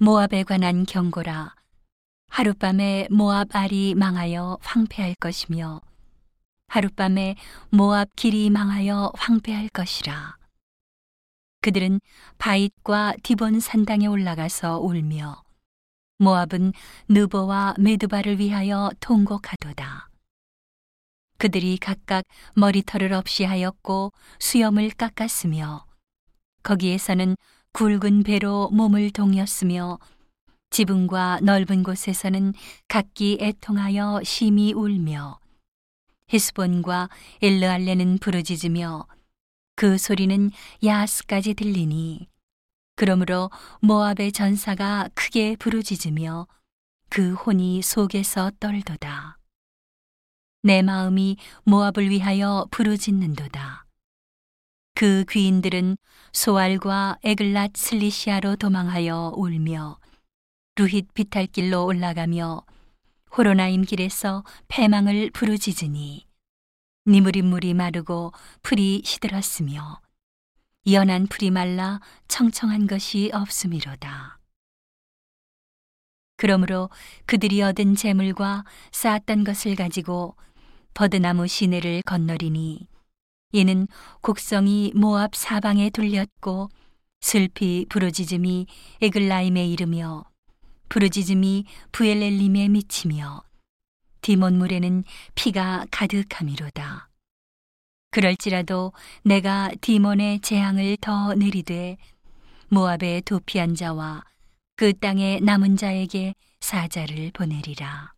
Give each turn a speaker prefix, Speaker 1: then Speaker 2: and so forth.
Speaker 1: 모압에 관한 경고라. 하룻밤에 모압 알이 망하여 황폐할 것이며 하룻밤에 모압 길이 망하여 황폐할 것이라. 그들은 바잇과 디본 산당에 올라가서 울며 모압은 느보와 메드바를 위하여 통곡하도다. 그들이 각각 머리털을 없이 하였고 수염을 깎았으며 거기에서는 굵은 배로 몸을 동였으며 지붕과 넓은 곳에서는 각기 애통하여 심히 울며 히스본과 엘르알레는 부르짖으며 그 소리는 야스까지 들리니 그러므로 모압의 전사가 크게 부르짖으며 그 혼이 속에서 떨도다. 내 마음이 모압을 위하여 부르짖는도다. 그 귀인들은 소알과 에글랏 슬리시아로 도망하여 울며 루힛 비탈길로 올라가며 호로나임 길에서 패망을 부르짖으니 니무린물이 마르고 풀이 시들었으며 연한 풀이 말라 청청한 것이 없음이로다. 그러므로 그들이 얻은 재물과 쌓았던 것을 가지고 버드나무 시내를 건너리니 이는 곡성이 모압 사방에 둘렸고 슬피 부르짖음이 에글라임에 이르며 부르짖음이 부엘렐림에 미치며 디몬물에는 피가 가득함이로다. 그럴지라도 내가 디몬의 재앙을 더 내리되 모압의 도피한 자와 그 땅의 남은 자에게 사자를 보내리라.